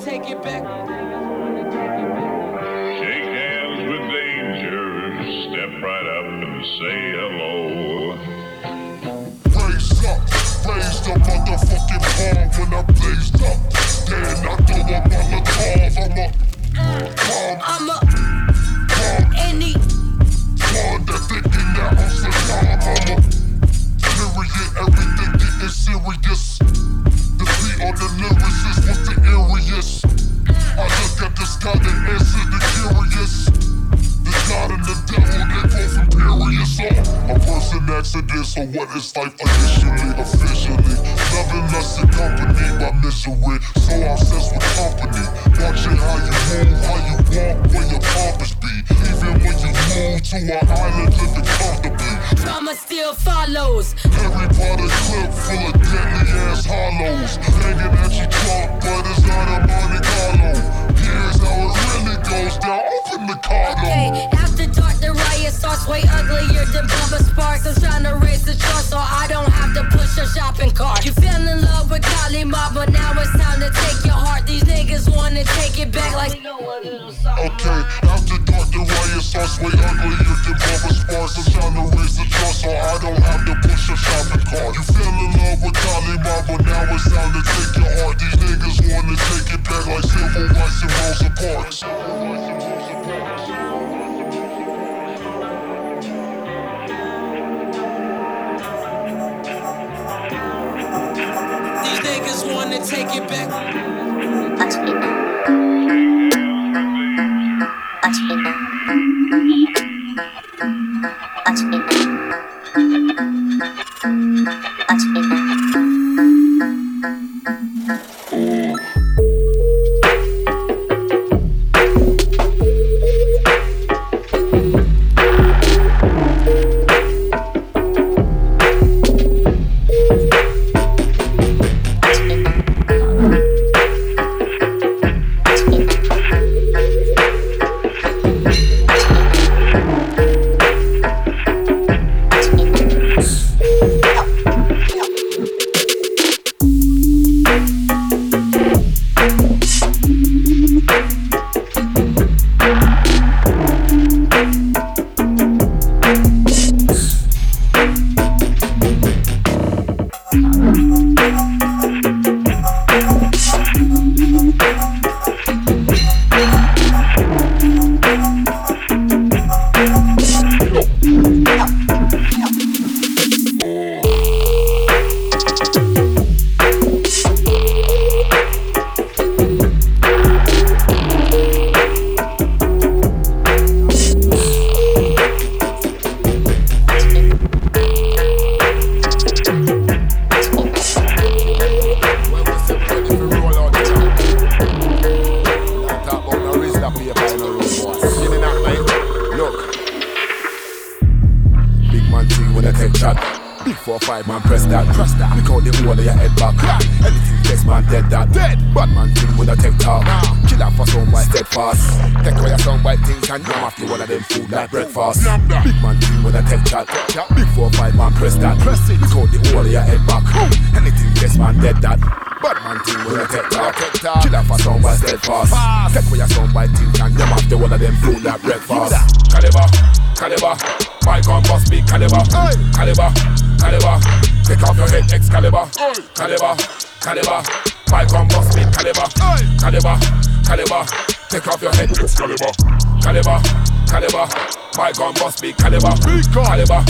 take it back. Shake hands with danger. Step right up and say hello. Raise up, raise the motherfucking palm when I blazed up. Then I throw up on the carve. I'm a palm, I'm a any palm that thinking that I'm Saddam. I'm a period, everything getting serious. The beat on the lyricist was accident, so what is life initially, officially? Loving less in company by misery. So I'm obsessed with company. Watching how you move, how you walk, where your compass be. Even when you move to an island, living comfortably. drama still follows. Harry Potter clip full of deadly ass Hallows. Hanging at your trunk, but it's not a Monte Carlo. Here's how it really goes down. Open the car. Okay, after dark, the riot starts way uglier than Bubba Sparxxx. I'm trying to raise the trust so I don't have to push a shopping cart. You fell in love with Kali Ma, but now it's time to take your heart. These niggas wanna take it back like. Okay, after dark, the riot starts way uglier than Bubba Sparxxx. I'm trying to raise the trust so I don't have to push a shopping cart. You fell in love with Kali Ma, but now it's time to take your heart. These niggas wanna take it back like civil rights and Rosa Parks. Niggas wanna take it back. Away your some white things and yam after one of them food like breakfast. Big man thing when I take chat. Big four five man press that, press it. We call the order your head back. Anything best man dead that. Bad man thing when I take talk. Kill that for some white steadfast. Take away your some white things and yam after one of them food like breakfast. Caliber. Caliber, my gun must be caliber. Caliber, caliber, take off your head, Excalibur. Caliber, caliber, my gun must be caliber. Caliber, caliber, take off your head, Excalibur. Caliber, caliber, my gun must be caliber. Caliber,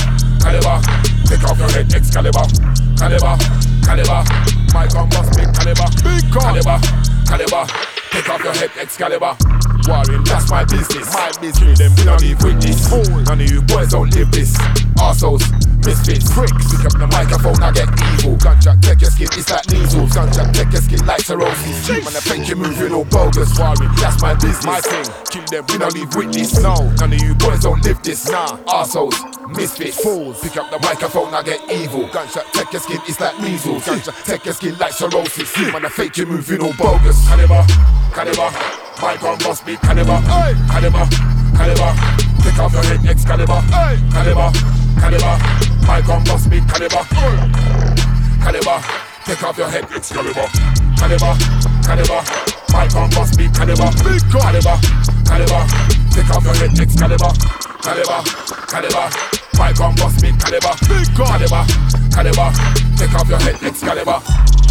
caliber, take off your head, Excalibur. Caliber, caliber, my gun must be caliber. Caliber, caliber, take off your head, Excalibur. Warring, that's my business. My business. Them we don't with this. None of you boys don't live this. Arseholes, misfits, pricks. Pick up the microphone, I get evil. Gunshot, take your skin, it's like measles. Gunshot, take your skin like cirrhosis. Cheap man, I think you moving all bogus. Warring, that's my business. My thing. Kill them, we don't live with this. No, none of you boys don't live this. Nah, arseholes, misfits, fools. Pick up the microphone, I get evil. Gunshot, take your skin, it's like measles. Gunshot, take your skin like cirrhosis. You man, I fake you moving all bogus. Caliber, caliber. My gun must be caliber. Caliber, caliber. Take off your head, Excalibur. Caliber, caliber. My gun must be caliber. Caliber. Take off your head, Excalibur. Caliber, caliber. caliber, My gun bust big caliber, big caliber, caliber. Take off your head, Excalibur, caliber, caliber. My gun bust big caliber, big caliber, caliber. Take off your head, Excalibur.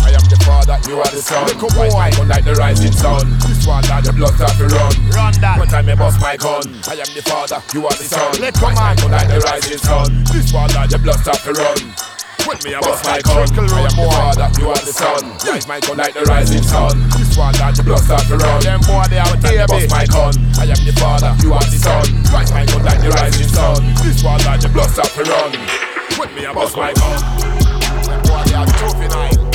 I am the father, you are the son. Little boy, my gun like the rising sun. This one that the blood start to run. Run that. One time I bust my gun. I am the father, you are the son. Little my man. gun like the rising sun. This one that the blood start to run. When me a bust my gun, I am the father, you are the son. Rise my gun like the rising sun. This one that the blood start to run. Them boy they time I bust my gun, I am the father, you are the son. Rise my gun like the rising sun. This one that the blood start to run. When me a bust my gun. Them boy they are juvenile. See,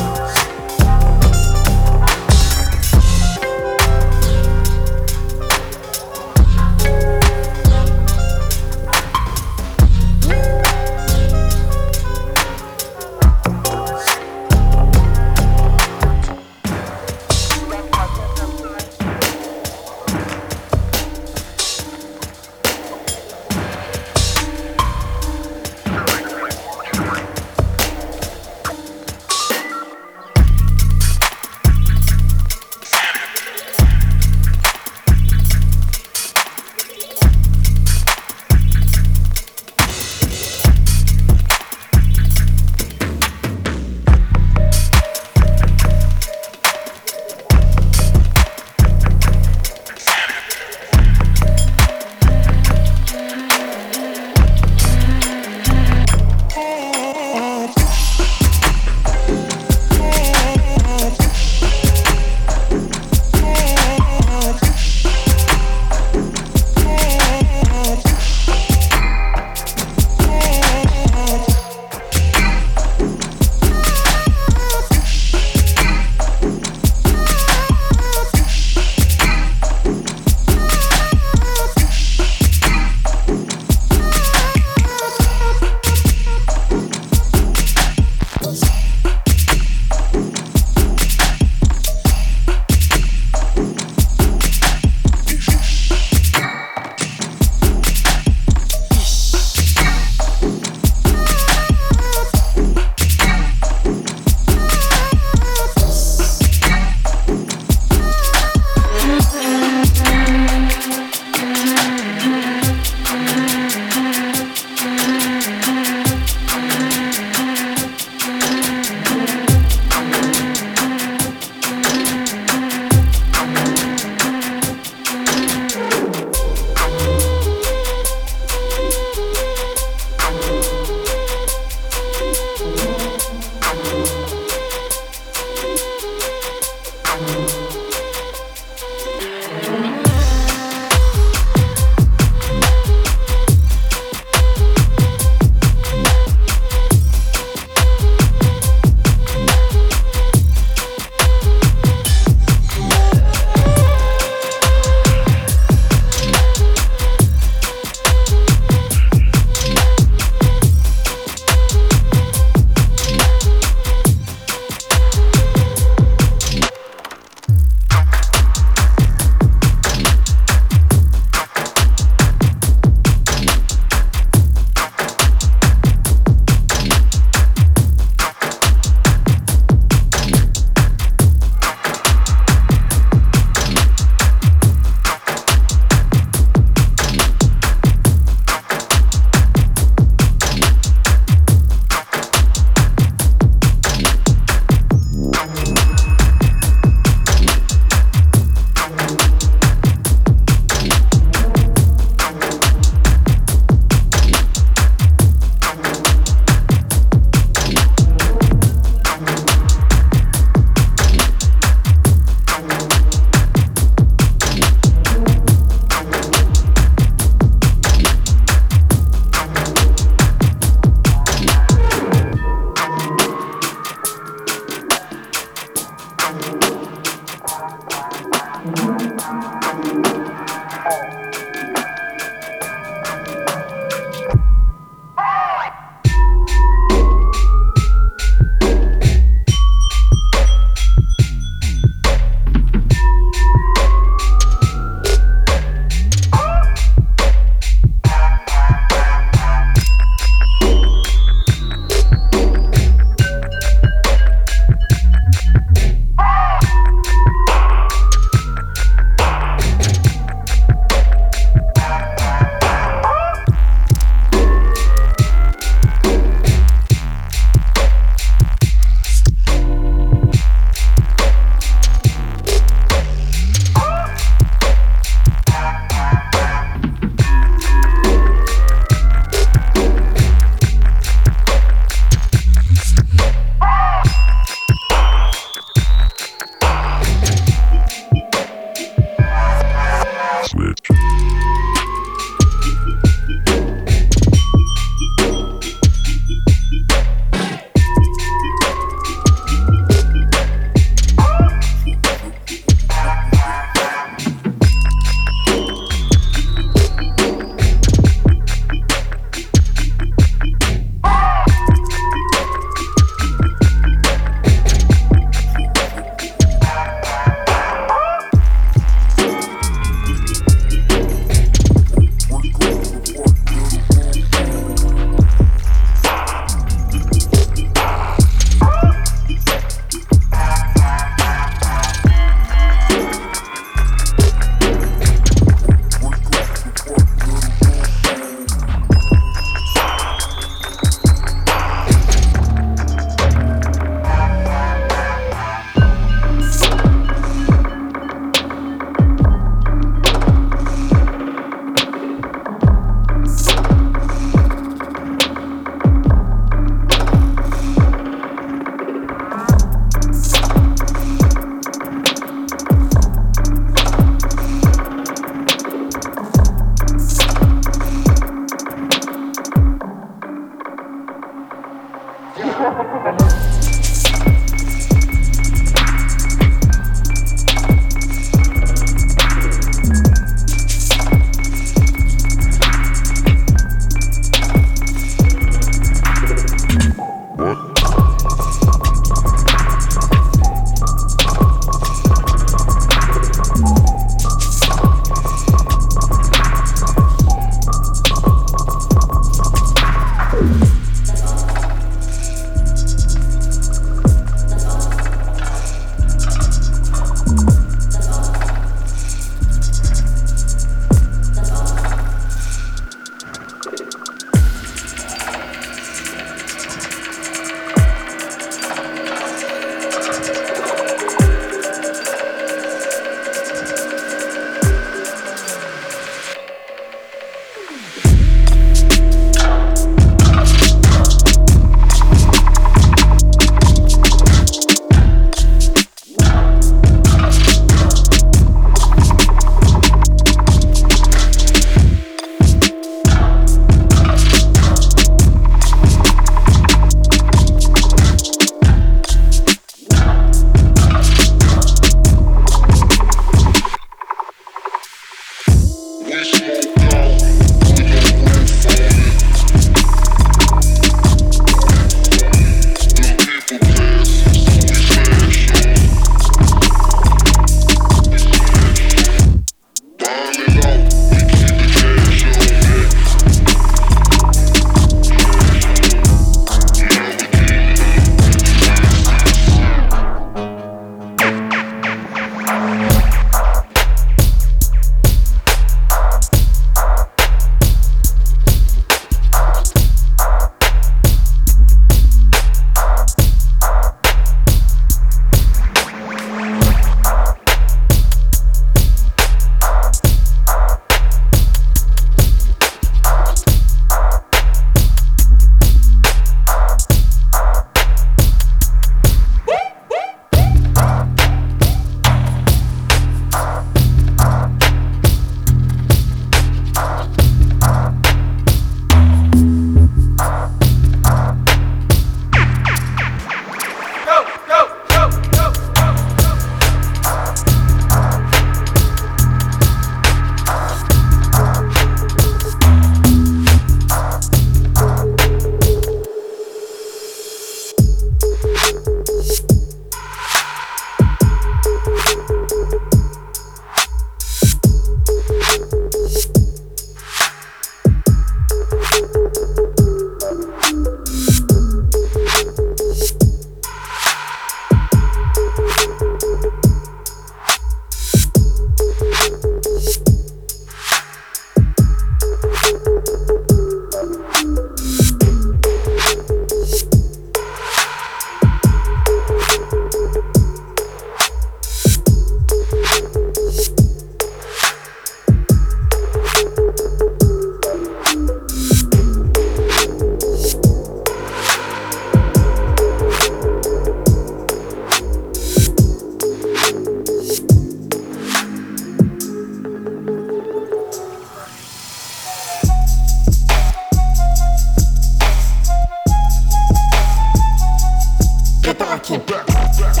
back.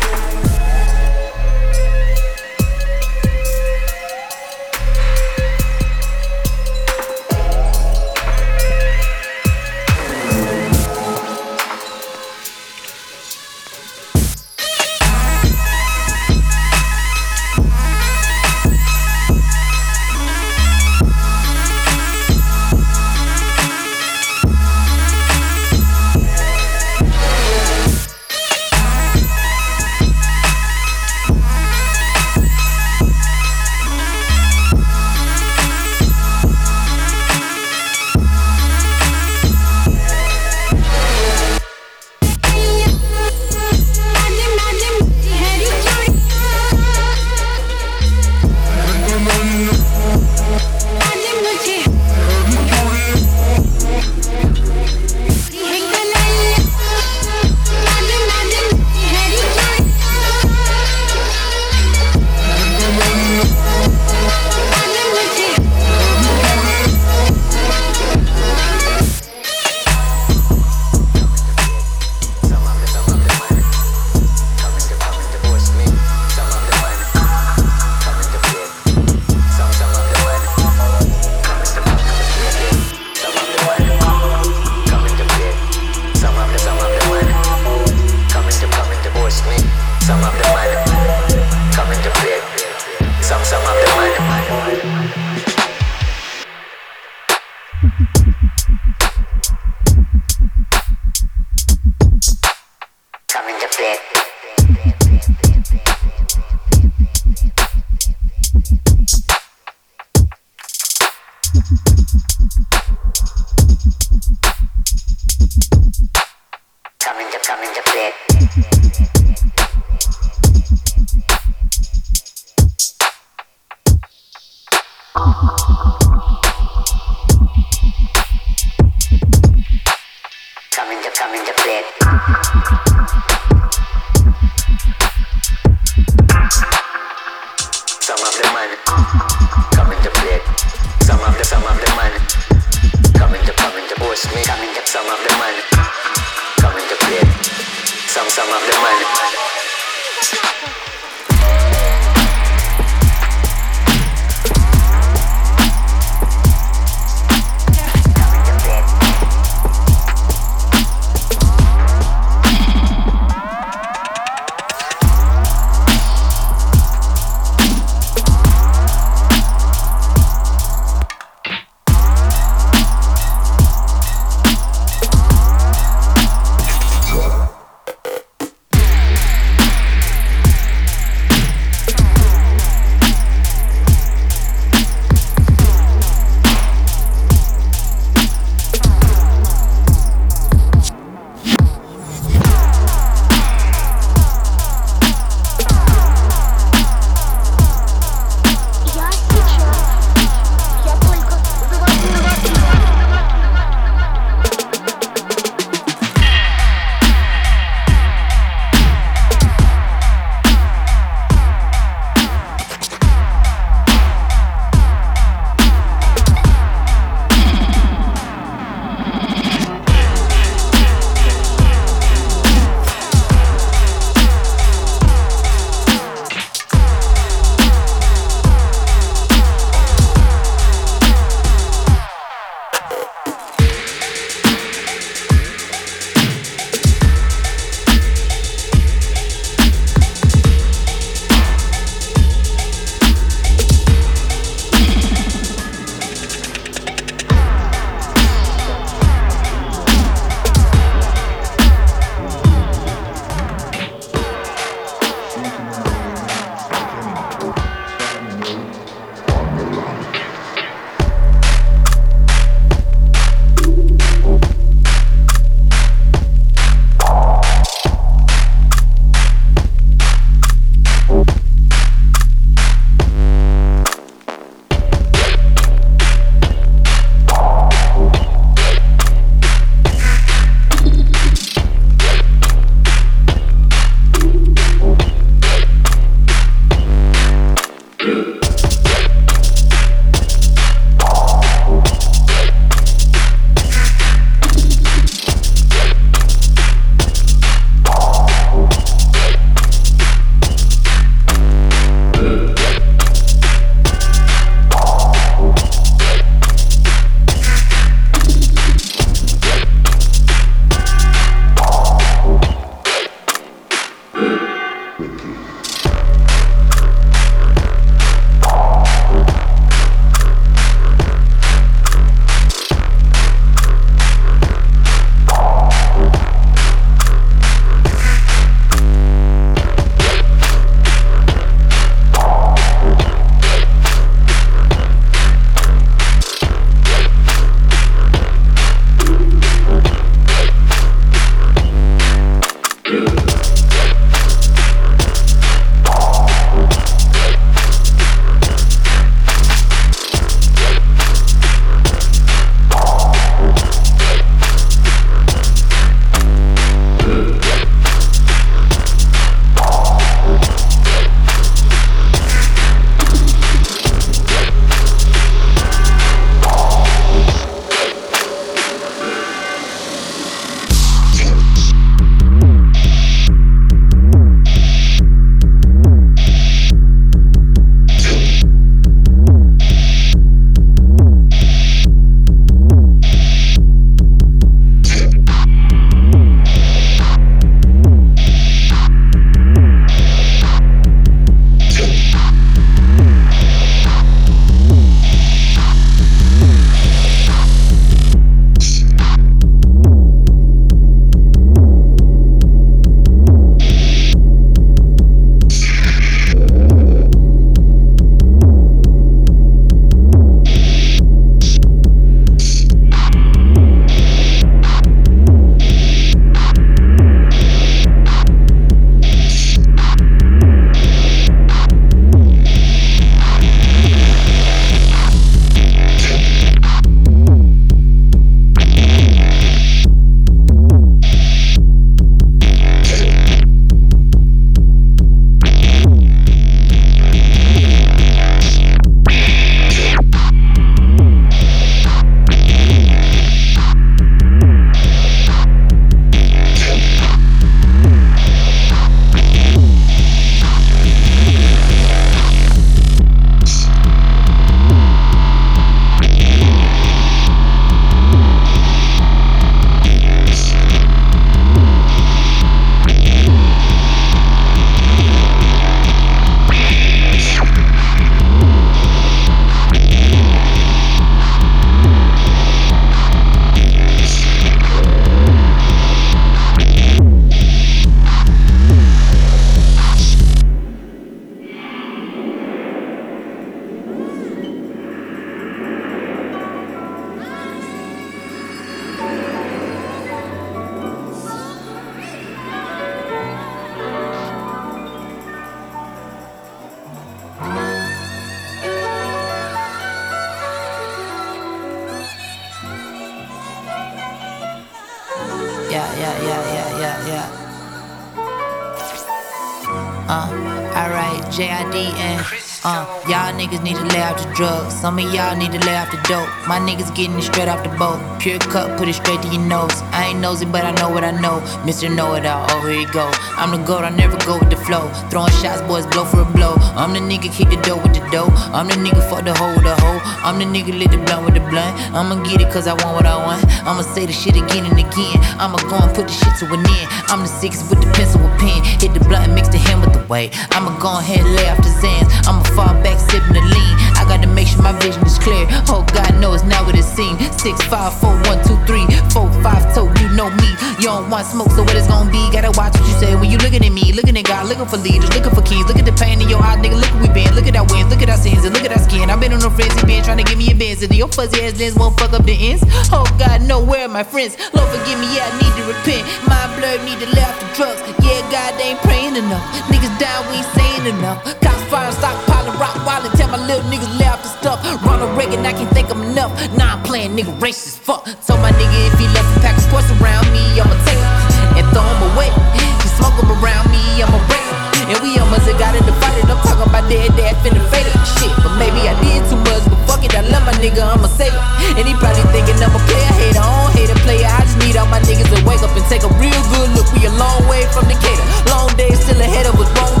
Some of y'all need to lay off the dope. My niggas getting it straight off the boat. Pure cut, put it straight to your nose. I ain't nosy, but I know what I know. Mr. Know It All, oh, here you go. I'm the goat, I never go with the flow. Throwing shots, boys, blow for a blow. I'm the nigga, keep the dough with the dough. I'm the nigga, fuck the hoe with the hoe. I'm the nigga, lit the blunt with the blunt. I'ma get it cause I want what I want. I'ma say the shit again and again. I'ma go and put the shit to an end. I'm the six with the pencil with pen. Hit the blunt and mix the hand with the weight. I'ma go ahead and lay off the Zans. I'ma fall back, sipping the lean. I gotta make sure my vision is clear. Oh, God knows not what it seems. Six, five, four, one, two, three, four, five, toe, you know me. You don't want smoke, so what it's gonna be? Gotta watch what you say when you looking at me. Looking at God, looking for leaders, looking for keys. Look at the pain in your eye, nigga. Look where we been. Look at our wins, look at our sins, and look at our skin. I've been on a frenzy, been trying to give me a Benz. And your fuzzy ass lens won't fuck up the ends. Oh, God, know where are my friends? Lord, forgive me, yeah, I need to repent. My blood need to lay off the drugs. Yeah, God, they ain't praying enough. Niggas die, we ain't saying enough. Cops fire, stockpiling, rock wild, and tell my little niggas lay off the stuff. Ronald Reagan, I can't think I'm enough. Nah, I'm playing nigga racist, fuck. So my nigga, if he left a pack of squash around me, I'ma take him and throw him away. You smoke him around me, I'ma break him. And we almost got fight, and I'm talking about dead, dead, finna fade it. Shit, but maybe I did too much, but fuck it, I love my nigga, I'ma save it. And he probably thinking I'm a player, hater, I don't hate a player. I just need all my niggas to wake up and take a real good look. We a long way from Decatur. Long days still ahead of us, wrong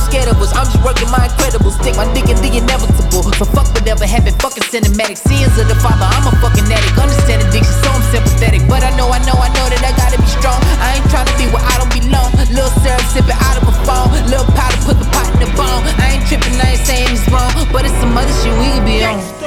scared of us. I'm just working my incredible stick, my dick in the inevitable. So fuck whatever happened, fucking cinematic. Sins of the father, I'm a fucking addict. Understand addiction, so I'm sympathetic. But I know, I know, I know that I gotta be strong. I ain't trying to be where I don't belong. Little syrup sipping out of a phone. Little powder, put the pot in the bone. I ain't tripping, I ain't saying it's wrong. But it's some other shit we be on.